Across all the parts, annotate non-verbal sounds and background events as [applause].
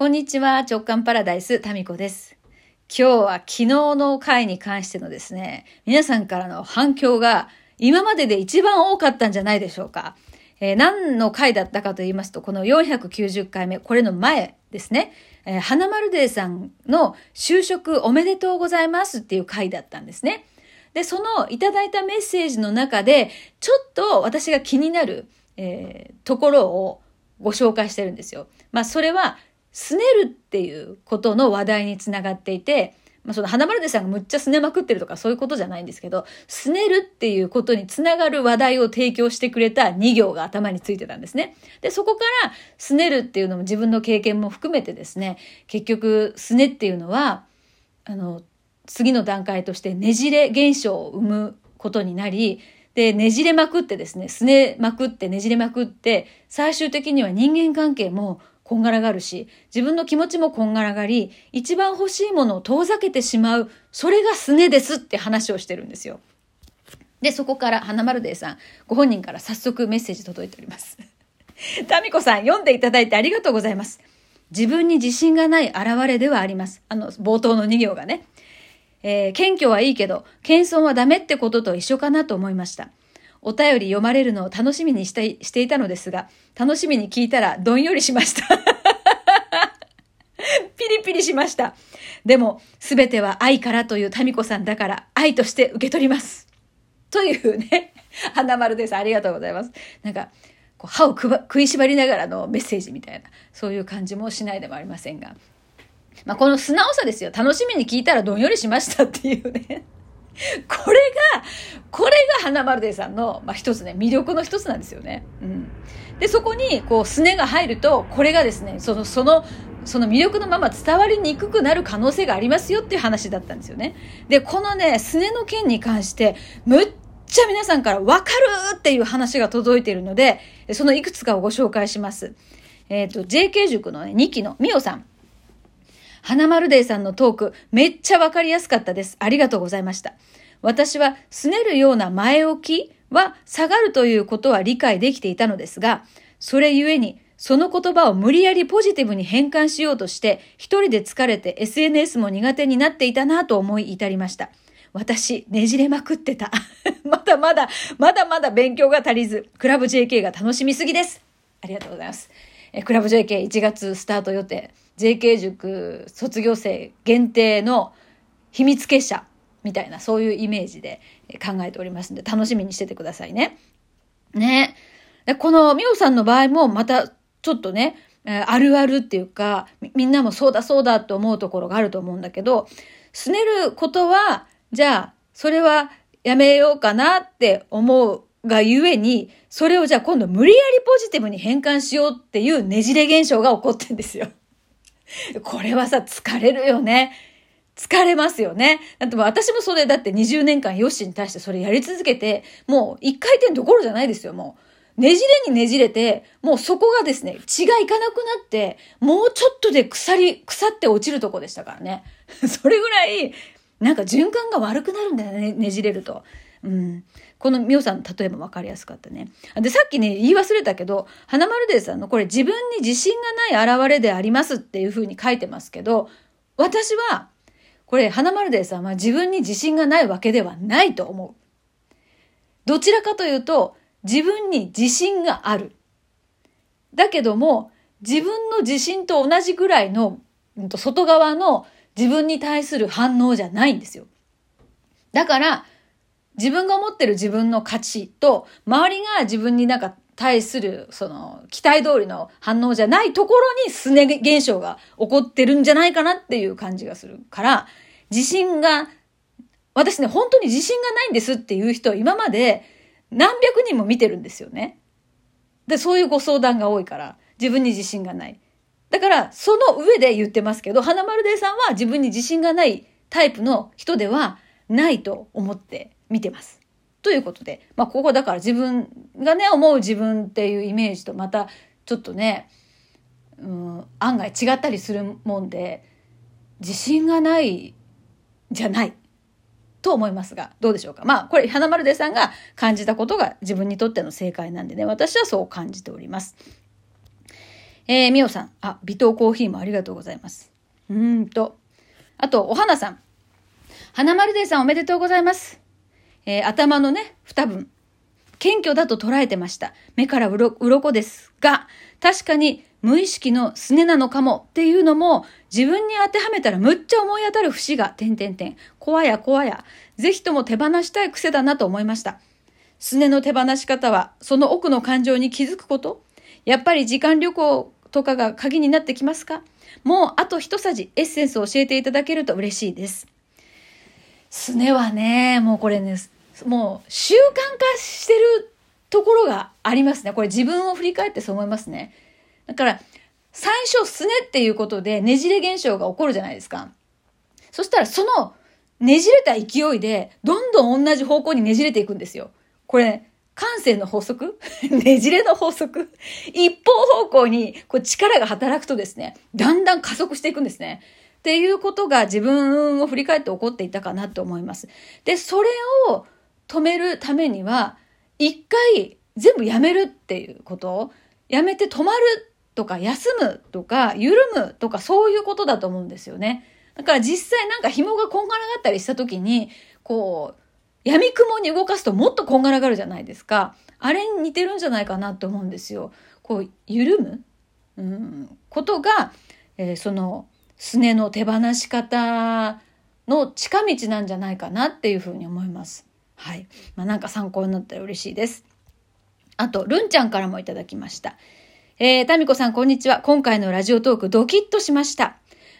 こんにちは、直感パラダイス、タミコです。今日は昨日の回に関してのですね、皆さんからの反響が今までで一番多かったんじゃないでしょうか。えー、何の回だったかと言いますと、この490回目、これの前ですね。えー、花丸デーさんの就職おめでとうございますっていう回だったんですね。で、そのいただいたメッセージの中で、ちょっと私が気になる、えー、ところをご紹介してるんですよ。まあ、それは、すねるっていうことの話題につながっていて、まあ、その花丸でさんがむっちゃすねまくってるとかそういうことじゃないんですけど、すねるっていうことにつながる話題を提供してくれた2行が頭についてたんですね。で、そこからすねるっていうのも自分の経験も含めてですね、結局すねっていうのは、あの、次の段階としてねじれ現象を生むことになり、で、ねじれまくってですね、すねまくってねじれまくって、最終的には人間関係もこんがらがるし、自分の気持ちもこんがらがり、一番欲しいものを遠ざけてしまう、それがすねですって話をしてるんですよ。で、そこから花丸デーさん、ご本人から早速メッセージ届いております。[laughs] タミコさん、読んでいただいてありがとうございます。自分に自信がない現れではあります。あの、冒頭の2行がね。えー、謙虚はいいけど、謙遜はダメってことと一緒かなと思いました。お便り読まれるのを楽しみにしたしていたのですが、楽しみに聞いたらどんよりしました。[laughs] ピリピリしました。でも、すべては愛からという民子さんだから愛として受け取ります。というね、[laughs] 花丸です。ありがとうございます。なんか、こう歯を食いしばりながらのメッセージみたいな、そういう感じもしないでもありませんが。まあ、この素直さですよ。楽しみに聞いたらどんよりしましたっていうね。花丸デーさんの、まあ、一つね、魅力の一つなんですよね。うん。で、そこに、こう、すねが入ると、これがですね、その、その、その魅力のまま伝わりにくくなる可能性がありますよっていう話だったんですよね。で、このね、すねの件に関して、むっちゃ皆さんからわかるっていう話が届いているので、そのいくつかをご紹介します。えっ、ー、と、JK 塾のね、2期のみおさん。花丸デーさんのトーク、めっちゃわかりやすかったです。ありがとうございました。私は、すねるような前置きは下がるということは理解できていたのですが、それゆえに、その言葉を無理やりポジティブに変換しようとして、一人で疲れて SNS も苦手になっていたなと思い至りました。私、ねじれまくってた。[laughs] まだまだ、まだまだ勉強が足りず、クラブ JK が楽しみすぎです。ありがとうございます。えクラブ JK1 月スタート予定。JK 塾卒業生限定の秘密結社みたいなそういうイメージで考えておりますんで楽しみにしててくださいね。ね。でこのミオさんの場合もまたちょっとね、あるあるっていうかみんなもそうだそうだって思うところがあると思うんだけど、すねることはじゃあそれはやめようかなって思うがゆえに、それをじゃあ今度無理やりポジティブに変換しようっていうねじれ現象が起こってんですよ。[laughs] これはさ、疲れるよね。疲れますよね。だって私もそれだって20年間ヨッシーに対してそれやり続けて、もう一回転どころじゃないですよ、もう。ねじれにねじれて、もうそこがですね、血がいかなくなって、もうちょっとで腐り、腐って落ちるとこでしたからね。[laughs] それぐらい、なんか循環が悪くなるんだよね、ねじれると。うん。このみおさん例えば分かりやすかったね。で、さっきね、言い忘れたけど、花丸デーさんのこれ自分に自信がない現れでありますっていうふうに書いてますけど、私は、これ、花丸デーさんは自分に自信がないわけではないと思う。どちらかというと、自分に自信がある。だけども、自分の自信と同じぐらいの、外側の自分に対する反応じゃないんですよ。だから、自分が思ってる自分の価値と、周りが自分になんか対する、その、期待通りの反応じゃないところにすね現象が起こってるんじゃないかなっていう感じがするから、自信が、私ね、本当に自信がないんですっていう人今まで何百人も見てるんですよね。で、そういうご相談が多いから、自分に自信がない。だから、その上で言ってますけど、花丸デーさんは自分に自信がないタイプの人ではないと思って見てます。ということで、まあ、ここだから自分がね、思う自分っていうイメージとまた、ちょっとね、うん、案外違ったりするもんで、自信がないじゃないと思いますが、どうでしょうか。まあ、これ、花丸出さんが感じたことが自分にとっての正解なんでね、私はそう感じております。えー、みおさん。あ、微糖コーヒーもありがとうございます。うんと。あと、お花さん。花丸デーさんおめでとうございます。えー、頭のね、二分。謙虚だと捉えてました。目からうろ、鱗ですが、確かに無意識のすねなのかもっていうのも自分に当てはめたらむっちゃ思い当たる節が、点々点。怖や怖や。ぜひとも手放したい癖だなと思いました。すねの手放し方は、その奥の感情に気づくこと？やっぱり時間旅行とかが鍵になってきますか？もうあと一さじエッセンスを教えていただけると嬉しいです。すねはね、もうこれね、もう習慣化してるところがありますね。これ自分を振り返ってそう思いますね。だから、最初、すねっていうことでねじれ現象が起こるじゃないですか。そしたら、そのねじれた勢いで、どんどん同じ方向にねじれていくんですよ。これ、ね感性の法則？[laughs] ねじれの法則？一方方向にこう力が働くとですね、だんだん加速していくんですね。っていうことが自分を振り返って起こっていたかなと思います。で、それを止めるためには、一回全部やめるっていうことやめて止まるとか休むとか緩むとかそういうことだと思うんですよね。だから実際なんか紐がこんがらがったりした時に、こう、闇雲に動かすともっとこんがらがるじゃないですか。あれに似てるんじゃないかなと思うんですよ。こう、緩む、うん、ことが、えー、その、すねの手放し方の近道なんじゃないかなっていうふうに思います。はい。まあ、なんか参考になったら嬉しいです。あと、るんちゃんからもいただきました。えー、タミコさん、こんにちは。今回のラジオトーク、ドキッとしました。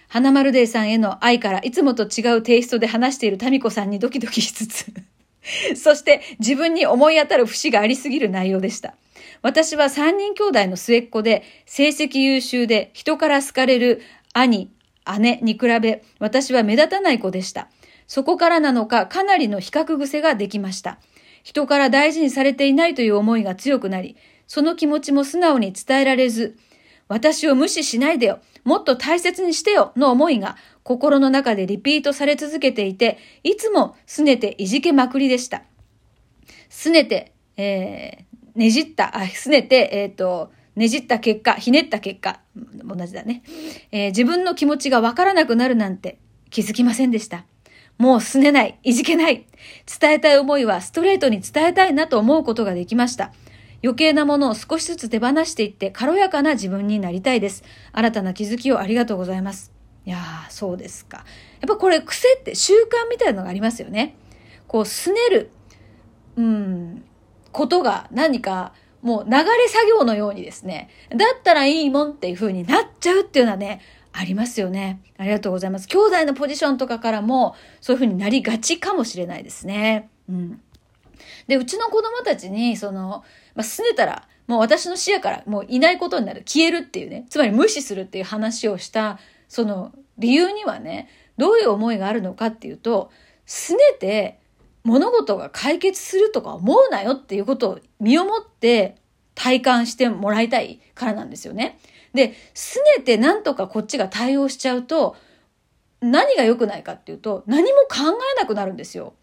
花丸デーさんへの愛からいつもと違うテイストで話しているタミコさんにドキドキしつつ [laughs] そして自分に思い当たる節がありすぎる内容でした。私は3人兄弟の末っ子で、成績優秀で人から好かれる兄、姉に比べ、私は目立たない子でした。そこからなのか、かなりの比較癖ができました。人から大事にされていないという思いが強くなり、その気持ちも素直に伝えられず、私を無視しないでよ、もっと大切にしてよ、の思いが心の中でリピートされ続けていて、いつも拗ねていじけまくりでした。拗ねて、えー、ねじった、あ、拗ねて、えっ、ー、と、ねじった結果、ひねった結果、同じだね。えー、自分の気持ちがわからなくなるなんて気づきませんでした。もう拗ねない、いじけない。伝えたい思いはストレートに伝えたいなと思うことができました。余計なものを少しずつ手放していって軽やかな自分になりたいです。新たな気づきをありがとうございます。いやー、そうですか。やっぱこれ癖って習慣みたいなのがありますよね。こう、拗ねる、うん、ことが何かもう流れ作業のようにですね、だったらいいもんっていう風になっちゃうっていうのはね、ありますよね。ありがとうございます。兄弟のポジションとかからも、そういう風になりがちかもしれないですね。うん。で、うちの子供たちに、その、まあ、拗ねたら、もう私の視野からもういないことになる。消えるっていうね。つまり無視するっていう話をした、その理由にはね、どういう思いがあるのかっていうと、拗ねて物事が解決するとか思うなよっていうことを身をもって体感してもらいたいからなんですよね。で、拗ねてなんとかこっちが対応しちゃうと、何が良くないかっていうと、何も考えなくなるんですよ。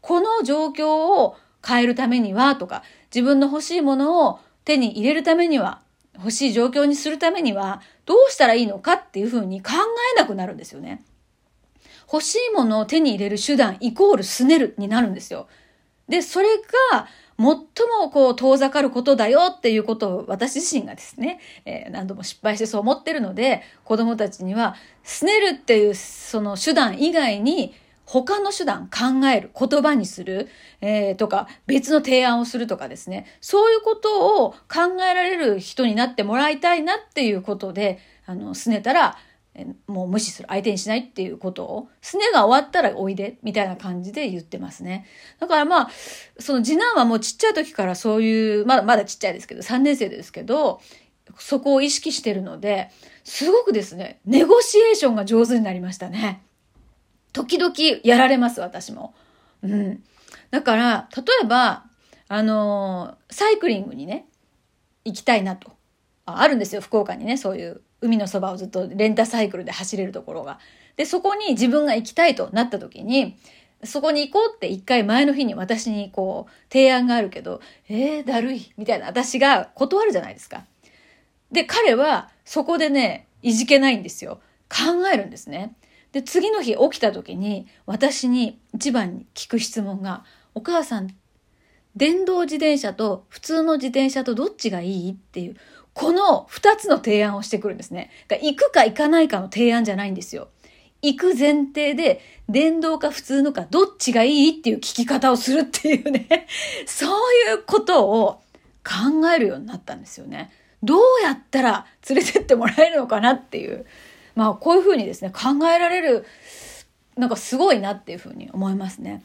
この状況を変えるためにはとか、自分の欲しいものを手に入れるためには、欲しい状況にするためには、どうしたらいいのかっていうふうに考えなくなるんですよね。欲しいものを手に入れる手段イコールすねるになるんですよ。で、それが最もこう遠ざかることだよっていうことを私自身がですね、えー、何度も失敗してそう思ってるので、子供たちには、すねるっていうその手段以外に、他の手段考える、言葉にする、えー、とか、別の提案をするとかですね、そういうことを考えられる人になってもらいたいなっていうことで、あの、すねたら、もう無視する。相手にしないっていうことを、すねが終わったらおいで、みたいな感じで言ってますね。だからまあ、その次男はもうちっちゃい時からそういう、まだまだちっちゃいですけど、3年生ですけど、そこを意識してるので、すごくですね、ネゴシエーションが上手になりましたね。時々やられます、私も。うん。だから、例えば、あのー、サイクリングにね、行きたいなと。ああるんですよ、福岡にね、そういう海のそばをずっとレンタサイクルで走れるところが。で、そこに自分が行きたいとなった時に、そこに行こうって一回前の日に私にこう提案があるけど、えー、だるいみたいな私が断るじゃないですか。で、彼はそこでね、いじけないんですよ。考えるんですね。で、次の日起きた時に、私に一番に聞く質問が、お母さん、電動自転車と普通の自転車とどっちがいい？っていう、この二つの提案をしてくるんですね。行くか行かないかの提案じゃないんですよ。行く前提で、電動か普通のかどっちがいいっていう聞き方をするっていうね、[laughs] そういうことを考えるようになったんですよね。どうやったら連れてってもらえるのかなっていう。まあこういうふうにですね、考えられる、なんかすごいなっていうふうに思いますね。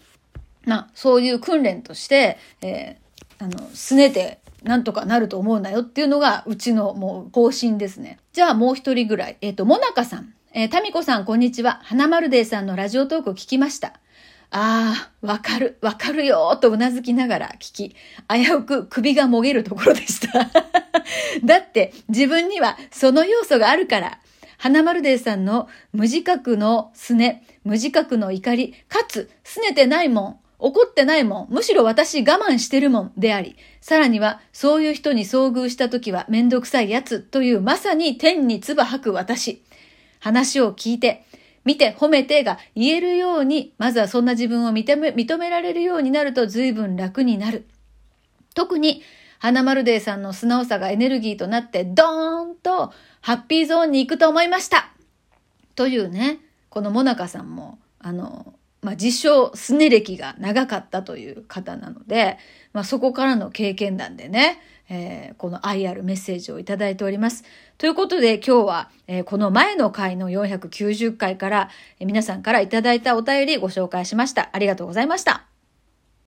まあそういう訓練として、えー、あの、すねてなんとかなると思うなよっていうのがうちのもう方針ですね。じゃあもう一人ぐらい。えっ、ー、と、もなかさん。えー、タミコさんこんにちは。花丸デーさんのラジオトークを聞きました。ああ、わかる、わかるよとうなずきながら聞き、危うく首がもげるところでした。[laughs] だって自分にはその要素があるから。花丸デーさんの無自覚のすね、無自覚の怒り、かつ、すねてないもん、怒ってないもん、むしろ私我慢してるもんであり、さらにはそういう人に遭遇した時はめんどくさいやつというまさに天に唾吐く私。話を聞いて、見て褒めてが言えるように、まずはそんな自分を認め、認められるようになると随分楽になる。特に、花丸デーさんの素直さがエネルギーとなって、ドーンとハッピーゾーンに行くと思いましたというね、このモナカさんも、あの、まあ、自称、すね歴が長かったという方なので、まあ、そこからの経験談でね、えー、この愛あるメッセージをいただいております。ということで今日は、えー、この前の回の490回から、えー、皆さんからいただいたお便りご紹介しました。ありがとうございました。